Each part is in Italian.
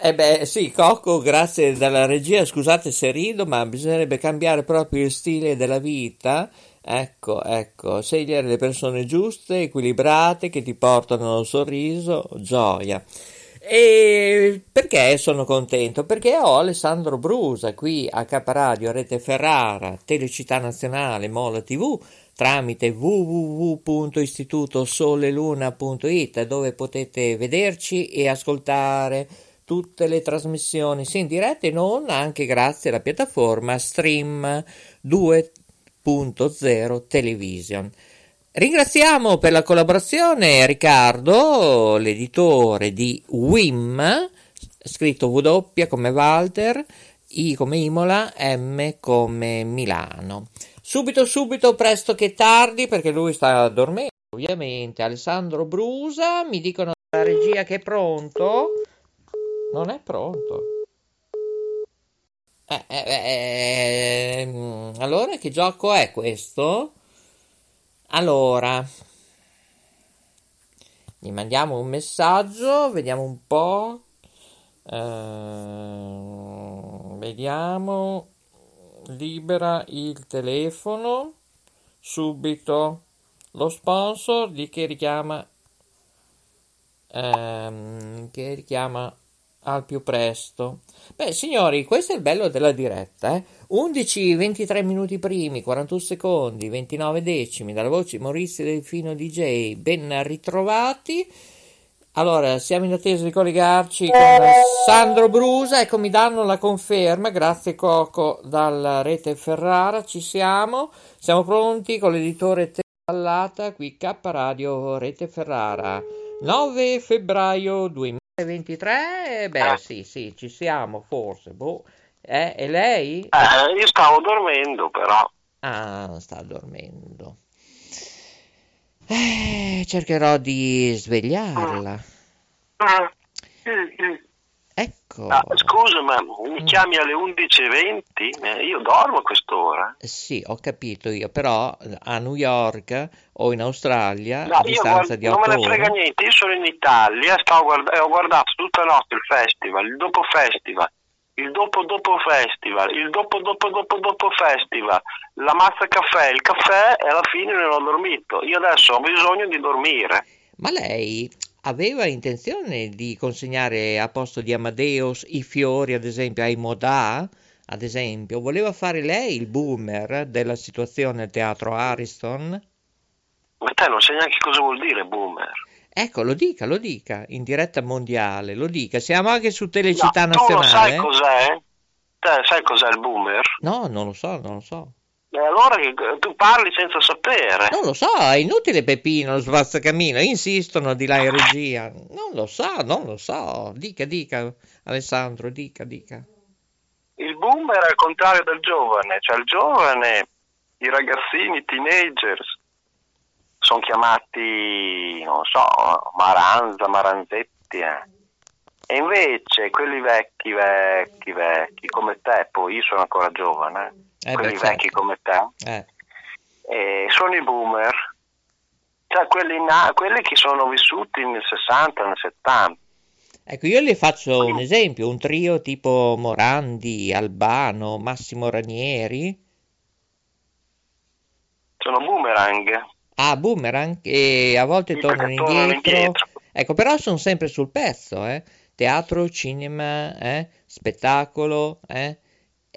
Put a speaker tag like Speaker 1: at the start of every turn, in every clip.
Speaker 1: Eh beh, sì, Cocco, grazie dalla regia. Scusate se rido, ma bisognerebbe cambiare proprio il stile della vita. Ecco, ecco, scegliere le persone giuste, equilibrate, che ti portano sorriso, gioia. E perché sono contento? Perché ho Alessandro Brusa qui a Caparadio, Rete Ferrara, Telecittà Nazionale, Mola TV, tramite www.istitutosoleluna.it dove potete vederci e ascoltare tutte le trasmissioni sia in diretta e non anche grazie alla piattaforma Stream 2.0 Television. Ringraziamo per la collaborazione Riccardo, l'editore di WIM, scritto W come Walter, I come Imola, M come Milano. Subito, subito, presto che tardi, perché lui sta dormendo, ovviamente. Alessandro Brusa, mi dicono la regia che è pronto. Non è pronto. Eh, eh, eh, mm, allora, che gioco è questo? Allora, gli mandiamo un messaggio, vediamo un po'. Uh, vediamo. Libera il telefono. Subito. Lo sponsor di che richiama. Um, che richiama al più presto. Beh, signori, questo è il bello della diretta, eh? 11, 23 minuti primi, 41 secondi, 29 decimi, dalla voce Maurizio Delfino DJ, ben ritrovati. Allora, siamo in attesa di collegarci con Sandro Brusa, ecco mi danno la conferma, grazie Coco dalla rete Ferrara, ci siamo, siamo pronti con l'editore Tellata qui K Radio Rete Ferrara, 9 febbraio 2000. 23? Beh, eh. sì, sì, ci siamo forse. Boh. Eh, e lei?
Speaker 2: Eh, io stavo dormendo, però.
Speaker 1: Ah, sta dormendo. Eh, cercherò di svegliarla.
Speaker 2: Mm. Mm.
Speaker 1: Ecco.
Speaker 2: Ah, scusa, ma mi chiami alle 11.20? Eh, io dormo a quest'ora.
Speaker 1: Sì, ho capito io, però a New York o in Australia, no, a distanza
Speaker 2: guard-
Speaker 1: di 8
Speaker 2: Non me ne frega niente, io sono in Italia guard- e ho guardato tutta la notte il festival, il dopo festival, il dopo dopo festival, il dopo dopo dopo dopo festival, la mazza caffè, il caffè e alla fine non ho dormito. Io adesso ho bisogno di dormire.
Speaker 1: Ma lei aveva intenzione di consegnare a posto di Amadeus i fiori, ad esempio, ai Modà? Ad esempio, voleva fare lei il boomer della situazione al teatro Ariston?
Speaker 2: Ma te non sai neanche cosa vuol dire boomer.
Speaker 1: Ecco, lo dica, lo dica, in diretta mondiale, lo dica. Siamo anche su Telecittà
Speaker 2: no,
Speaker 1: Nazionale.
Speaker 2: Tu lo sai cos'è? Te sai cos'è il boomer?
Speaker 1: No, non lo so, non lo so.
Speaker 2: E allora tu parli senza sapere.
Speaker 1: Non lo so, è inutile Peppino, svazzacamino, insistono di là in regia. Non lo so, non lo so. Dica, dica, Alessandro, dica, dica.
Speaker 2: Il boomer è il contrario del giovane, cioè il giovane, i ragazzini, i teenagers, sono chiamati, non so, Maranza, Maranzetti, eh. E invece quelli vecchi, vecchi, vecchi, come te, poi io sono ancora giovane, eh quelli beh, vecchi certo. come te, eh. Eh, sono i boomer, cioè quelli, na- quelli che sono vissuti nel 60, nel 70.
Speaker 1: Ecco, io le faccio un esempio, un trio tipo Morandi, Albano, Massimo Ranieri.
Speaker 2: Sono boomerang.
Speaker 1: Ah, boomerang, e a volte tornano indietro. indietro. Ecco, però sono sempre sul pezzo, eh teatro, cinema, eh? spettacolo. Eh?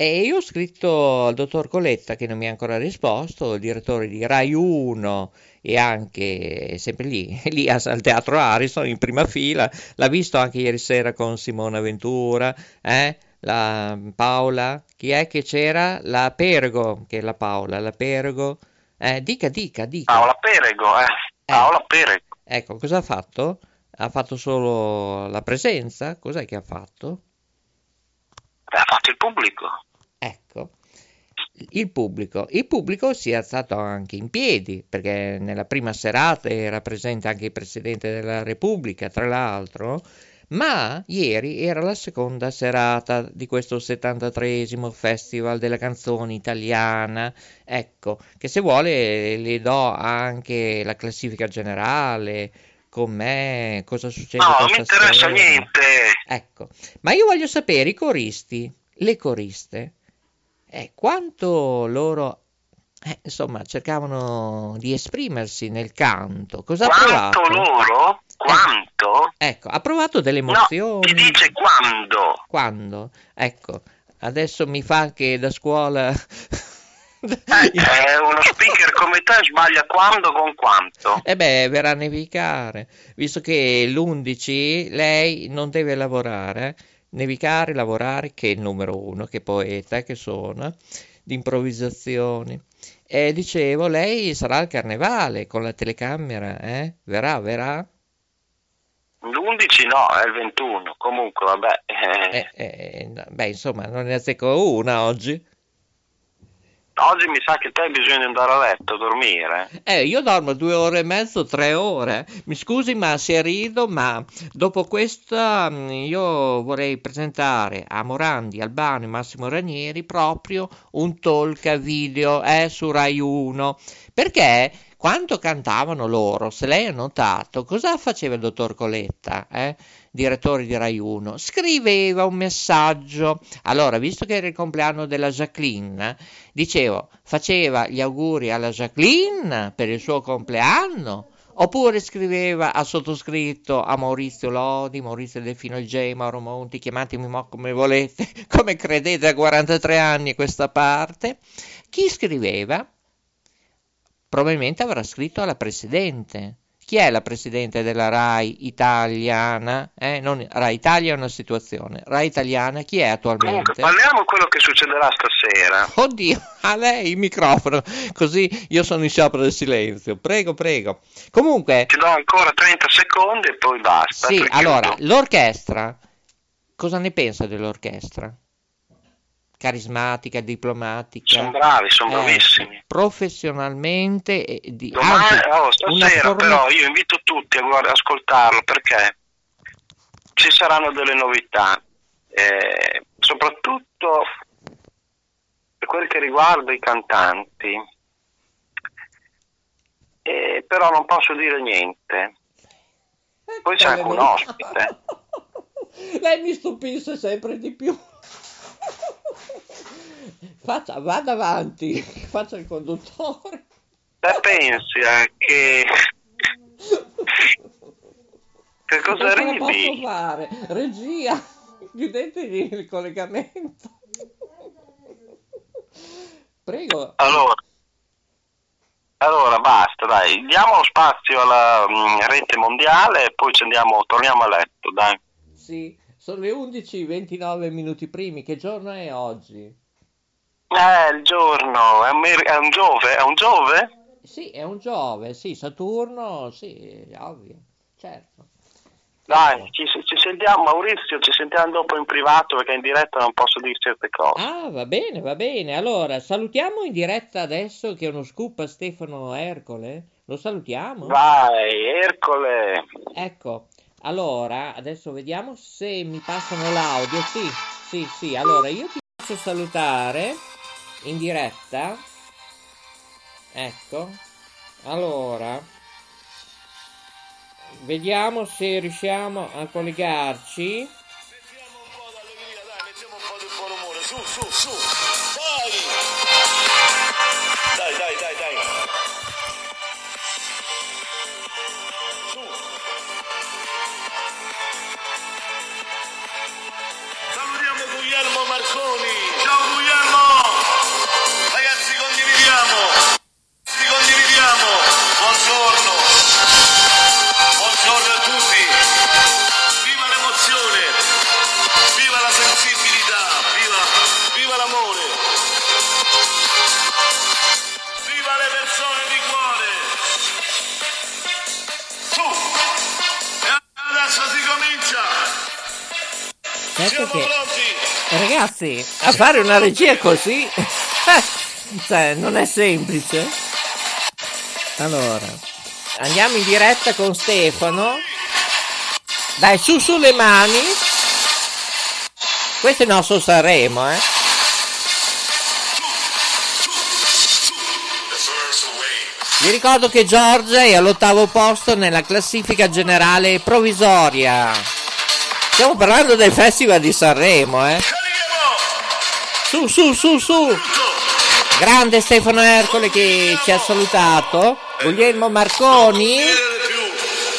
Speaker 1: E io ho scritto al dottor Coletta, che non mi ha ancora risposto, il direttore di Rai 1 e anche sempre lì, lì al teatro Arison in prima fila, l'ha visto anche ieri sera con Simona Ventura, eh? la Paola, chi è che c'era? La Perego, che è la Paola, la Perego. Eh, dica, dica, dica.
Speaker 2: Paola Perego, eh. Paola eh. Perego.
Speaker 1: Ecco, cosa ha fatto? Ha fatto solo la presenza? Cos'è che ha fatto?
Speaker 2: Ha fatto il pubblico.
Speaker 1: Ecco, il pubblico. Il pubblico si è alzato anche in piedi, perché nella prima serata era presente anche il Presidente della Repubblica, tra l'altro, ma ieri era la seconda serata di questo 73 Festival della canzone italiana. Ecco, che se vuole le do anche la classifica generale, con me, cosa succede.
Speaker 2: No, non mi interessa
Speaker 1: sera.
Speaker 2: niente.
Speaker 1: Ecco, ma io voglio sapere i coristi, le coriste, eh, quanto loro eh, insomma, cercavano di esprimersi nel canto. Cosa
Speaker 2: quanto
Speaker 1: ha provato?
Speaker 2: loro? Quanto?
Speaker 1: Eh, ecco, ha provato delle emozioni.
Speaker 2: No, ti dice quando.
Speaker 1: Quando? Ecco, adesso mi fa che da scuola...
Speaker 2: Eh, uno speaker come te sbaglia quando con quanto.
Speaker 1: E eh beh, verrà a nevicare, visto che l'11 lei non deve lavorare, nevicare, lavorare, che è il numero uno, che poeta che sono, di improvvisazioni. E dicevo, lei sarà al carnevale con la telecamera, eh? Verrà, verrà?
Speaker 2: L'11 no, è il 21, comunque vabbè.
Speaker 1: Eh, eh, beh, insomma, non ne azzecco una oggi.
Speaker 2: Oggi mi sa che te di andare a letto, a dormire.
Speaker 1: Eh, io dormo due ore e mezzo, tre ore. Mi scusi, ma se rido, ma dopo questa mm, io vorrei presentare a Morandi, Albano e Massimo Ranieri proprio un talk video eh, su Rai 1. Perché quando cantavano loro, se lei ha notato, cosa faceva il dottor Coletta? Eh? direttore di Rai 1, scriveva un messaggio. Allora, visto che era il compleanno della Jacqueline, dicevo, faceva gli auguri alla Jacqueline per il suo compleanno. Oppure scriveva a sottoscritto a Maurizio Lodi, Maurizio Delfino J, Mauro Monti, chiamatemi mo come volete, come credete a 43 anni questa parte. Chi scriveva? Probabilmente avrà scritto alla Presidente chi è la presidente della RAI italiana? Eh? Non, RAI Italia è una situazione. RAI italiana chi è attualmente?
Speaker 2: Comunque, parliamo quello che succederà stasera.
Speaker 1: Oddio, a lei il microfono, così io sono in sciopero del silenzio. Prego, prego. Comunque...
Speaker 2: Ti do ancora 30 secondi e poi basta.
Speaker 1: Sì, allora, l'orchestra, cosa ne pensa dell'orchestra? Carismatica, diplomatica.
Speaker 2: Sono bravi, sono eh, bravissimi.
Speaker 1: Professionalmente. E di,
Speaker 2: Domani, anzi, oh, stasera forma... però io invito tutti a guarda, ascoltarlo perché ci saranno delle novità, eh, soprattutto per quel che riguarda i cantanti. Eh, però non posso dire niente. Poi c'è anche un ospite.
Speaker 1: Lei mi stupisce sempre di più. Faccia, vada avanti, faccia il conduttore.
Speaker 2: Te pensi che... che cosa ridi?
Speaker 1: posso fare? Regia, chiudetegli il collegamento. Prego.
Speaker 2: Allora, allora basta, dai, diamo spazio alla mh, mm, rete mondiale e poi ci andiamo, torniamo a letto, dai.
Speaker 1: Sì, sono le 11.29 minuti primi, che giorno è oggi?
Speaker 2: Eh, il giorno, è un, è un Giove, è un Giove?
Speaker 1: Sì, è un Giove, sì, Saturno, sì, ovvio, certo.
Speaker 2: Dai, ci, ci, sentiamo, Maurizio, ci sentiamo dopo in privato perché in diretta non posso dire certe cose.
Speaker 1: Ah, va bene, va bene. Allora, salutiamo in diretta adesso che è uno scoop a Stefano Ercole. Lo salutiamo?
Speaker 2: Vai, Ercole.
Speaker 1: Ecco, allora, adesso vediamo se mi passano l'audio. Sì, sì, sì. Allora, io ti faccio salutare in diretta. Ecco. Allora vediamo se riusciamo a collegarci. Mettiamo un po' d'allegria buon umore su su su dai dai dai dai salutiamo Guglielmo Marconi Ragazzi, a fare una regia così, cioè, non è semplice. Allora, andiamo in diretta con Stefano. Dai, su su le mani. Questo è il nostro Sanremo, eh. Vi ricordo che Giorgia è all'ottavo posto nella classifica generale provvisoria. Stiamo parlando del Festival di Sanremo, eh. Su, su, su, su. Grande Stefano Ercole che ci ha salutato. Guglielmo Marconi,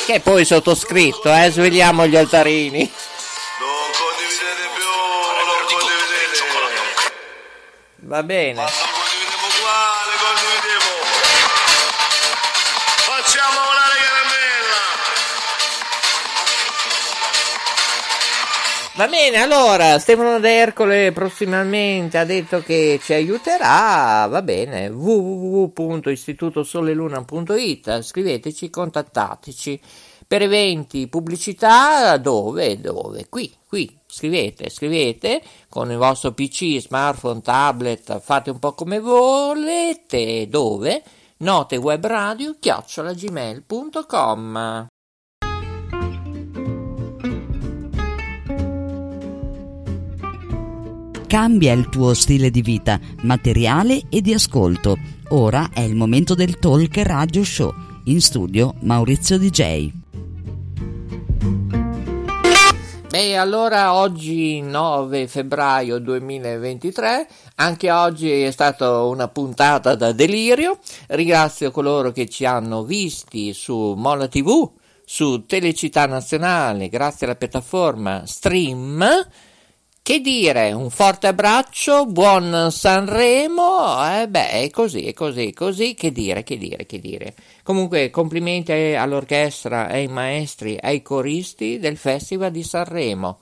Speaker 1: che poi sottoscritto, eh. Svegliamo gli altarini.
Speaker 3: Non condividete più, non condividete.
Speaker 1: Va bene. Va bene, allora Stefano D'Ercole prossimamente ha detto che ci aiuterà, va bene, www.istitutosoleluna.it, scriveteci, contattateci per eventi, pubblicità, dove? Dove? Qui, qui, scrivete, scrivete con il vostro PC, smartphone, tablet, fate un po' come volete, dove? Note chiocciolagmail.com
Speaker 4: Cambia il tuo stile di vita, materiale e di ascolto. Ora è il momento del Talk Radio Show. In studio Maurizio DJ.
Speaker 1: Beh, allora oggi 9 febbraio 2023, anche oggi è stata una puntata da delirio. Ringrazio coloro che ci hanno visti su Mola TV, su Telecittà Nazionale, grazie alla piattaforma Stream. Che dire, un forte abbraccio, buon Sanremo, eh beh, è così, è così, è così, che dire, che dire, che dire. Comunque, complimenti all'orchestra, ai maestri, ai coristi del Festival di Sanremo.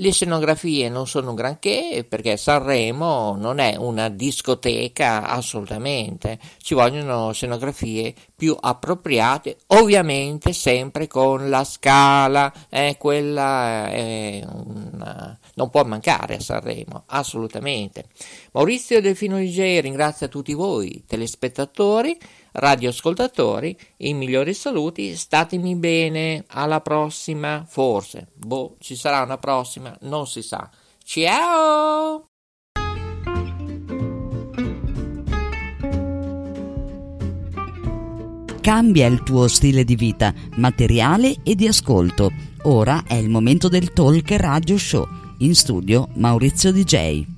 Speaker 1: Le scenografie non sono un granché perché Sanremo non è una discoteca assolutamente, ci vogliono scenografie più appropriate, ovviamente sempre con la scala, eh, quella è una, non può mancare a Sanremo, assolutamente. Maurizio Delfino DJ ringrazia tutti voi telespettatori, radioascoltatori, i migliori saluti, statemi bene, alla prossima, forse, boh, ci sarà una prossima, non si sa. Ciao!
Speaker 4: Cambia il tuo stile di vita, materiale e di ascolto. Ora è il momento del Talk Radio Show. In studio Maurizio DJ.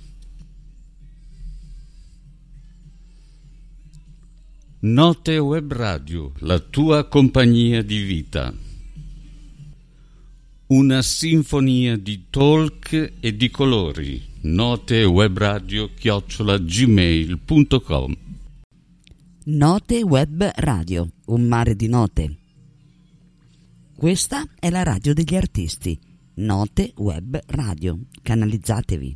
Speaker 5: Note Web Radio, la tua compagnia di vita. Una sinfonia di talk e di colori. Note Web Radio chiocciola gmail.com
Speaker 4: Note Web Radio, un mare di note. Questa è la radio degli artisti. Note Web Radio. Canalizzatevi.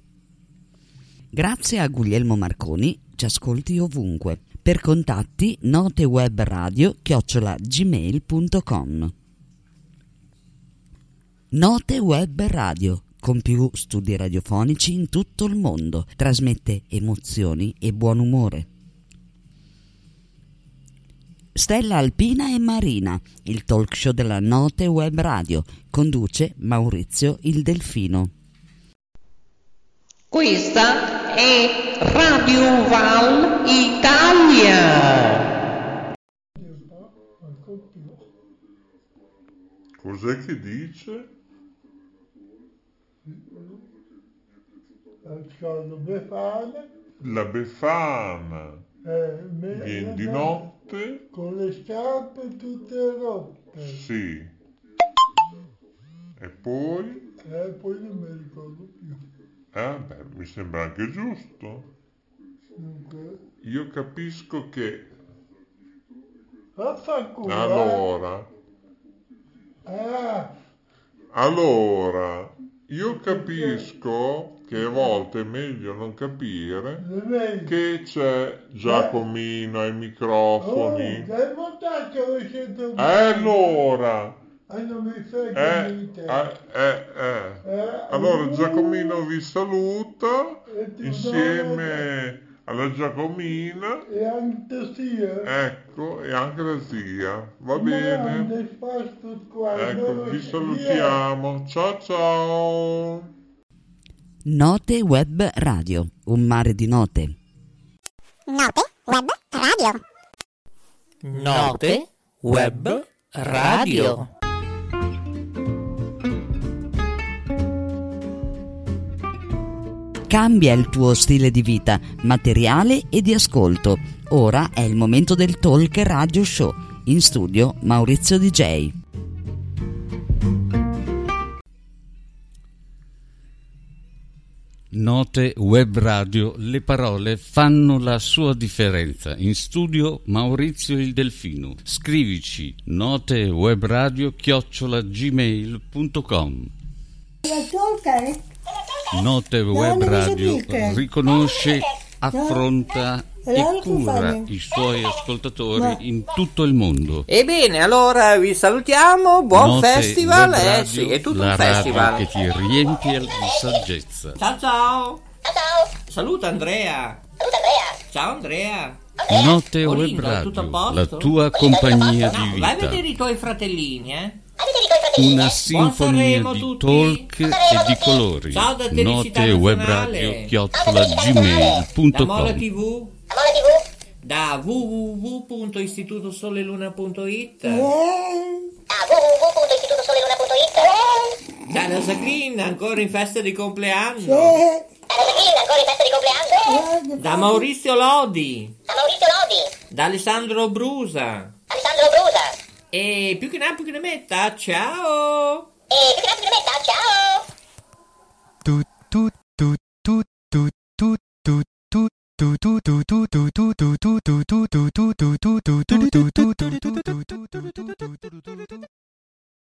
Speaker 4: Grazie a Guglielmo Marconi, ci ascolti ovunque. Per contatti notewebradio chiocciola gmail.com Note Web Radio con più studi radiofonici in tutto il mondo. Trasmette emozioni e buon umore. Stella Alpina e Marina, il talk show della Note Web Radio. Conduce Maurizio il Delfino.
Speaker 1: Questa è Radio Val Italia.
Speaker 6: Cos'è che dice?
Speaker 7: Ricordo Befana,
Speaker 6: La Befana.
Speaker 7: eh, me-
Speaker 6: Viene di no? notte?
Speaker 7: con le scarpe tutte rotte.
Speaker 6: Sì. E poi?
Speaker 7: E poi non mi ricordo più.
Speaker 6: Eh, beh, mi sembra anche giusto. Io capisco che
Speaker 7: eh.
Speaker 6: allora,
Speaker 7: Ah,
Speaker 6: allora, io capisco che a volte è meglio non capire che c'è Giacomino ai
Speaker 7: Oh,
Speaker 6: microfoni.
Speaker 7: dai montaggio lo sento
Speaker 6: E allora,
Speaker 7: Mi frega
Speaker 6: eh, eh, eh, eh.
Speaker 7: Eh,
Speaker 6: Allora Giacomino vi saluta insieme alla Giacomina,
Speaker 7: E anche sia.
Speaker 6: ecco, e anche la zia. Va
Speaker 7: Ma
Speaker 6: bene? Ecco, vi salutiamo. Ciao ciao.
Speaker 4: Note Web Radio, un mare di note.
Speaker 8: Note Web Radio.
Speaker 1: Note Web Radio.
Speaker 4: Cambia il tuo stile di vita, materiale e di ascolto. Ora è il momento del Talk Radio Show. In studio Maurizio DJ.
Speaker 5: Note Web Radio, le parole fanno la sua differenza. In studio Maurizio il Delfino. Scrivici notewebradio chiocciolagmail.com Note Web Radio riconosce, affronta e cura i suoi ascoltatori in tutto il mondo.
Speaker 1: Ebbene, allora vi salutiamo. Buon
Speaker 5: Note
Speaker 1: festival.
Speaker 5: Web
Speaker 1: Eh
Speaker 5: Radio,
Speaker 1: sì, è tutto
Speaker 5: la
Speaker 1: un
Speaker 5: radio
Speaker 1: festival.
Speaker 5: che ti riempie di saggezza.
Speaker 1: Ciao ciao.
Speaker 8: Ciao.
Speaker 1: Saluta Andrea.
Speaker 8: Saluta Andrea.
Speaker 1: Ciao Andrea.
Speaker 5: Note Web
Speaker 1: Olinda, tutto a
Speaker 5: Radio, la tua compagnia di
Speaker 1: No, vai a
Speaker 5: vita.
Speaker 1: vedere i tuoi fratellini, eh.
Speaker 5: Una sinfonia di
Speaker 1: tutti.
Speaker 5: talk e di colori.
Speaker 1: Da
Speaker 5: Note Web
Speaker 1: Nazionale.
Speaker 5: Radio chiocciola
Speaker 1: Da Mola
Speaker 5: gmail.com
Speaker 1: TV.
Speaker 8: Amola TV.
Speaker 1: Da www.istitutosoleluna.it.
Speaker 8: A www.istitutosoleluna.it.
Speaker 1: Da Rosa Green, ancora in festa di compleanno.
Speaker 8: A Rosa Green, ancora in festa di compleanno.
Speaker 1: Da Maurizio Lodi.
Speaker 8: A Maurizio Lodi.
Speaker 1: Da Alessandro Brusa. E più che ha, più che ne metta. Ciao.
Speaker 8: E più che altro metta, ciao.